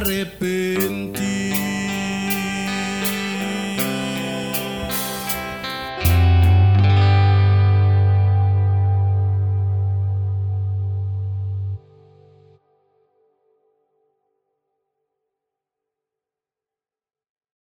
se.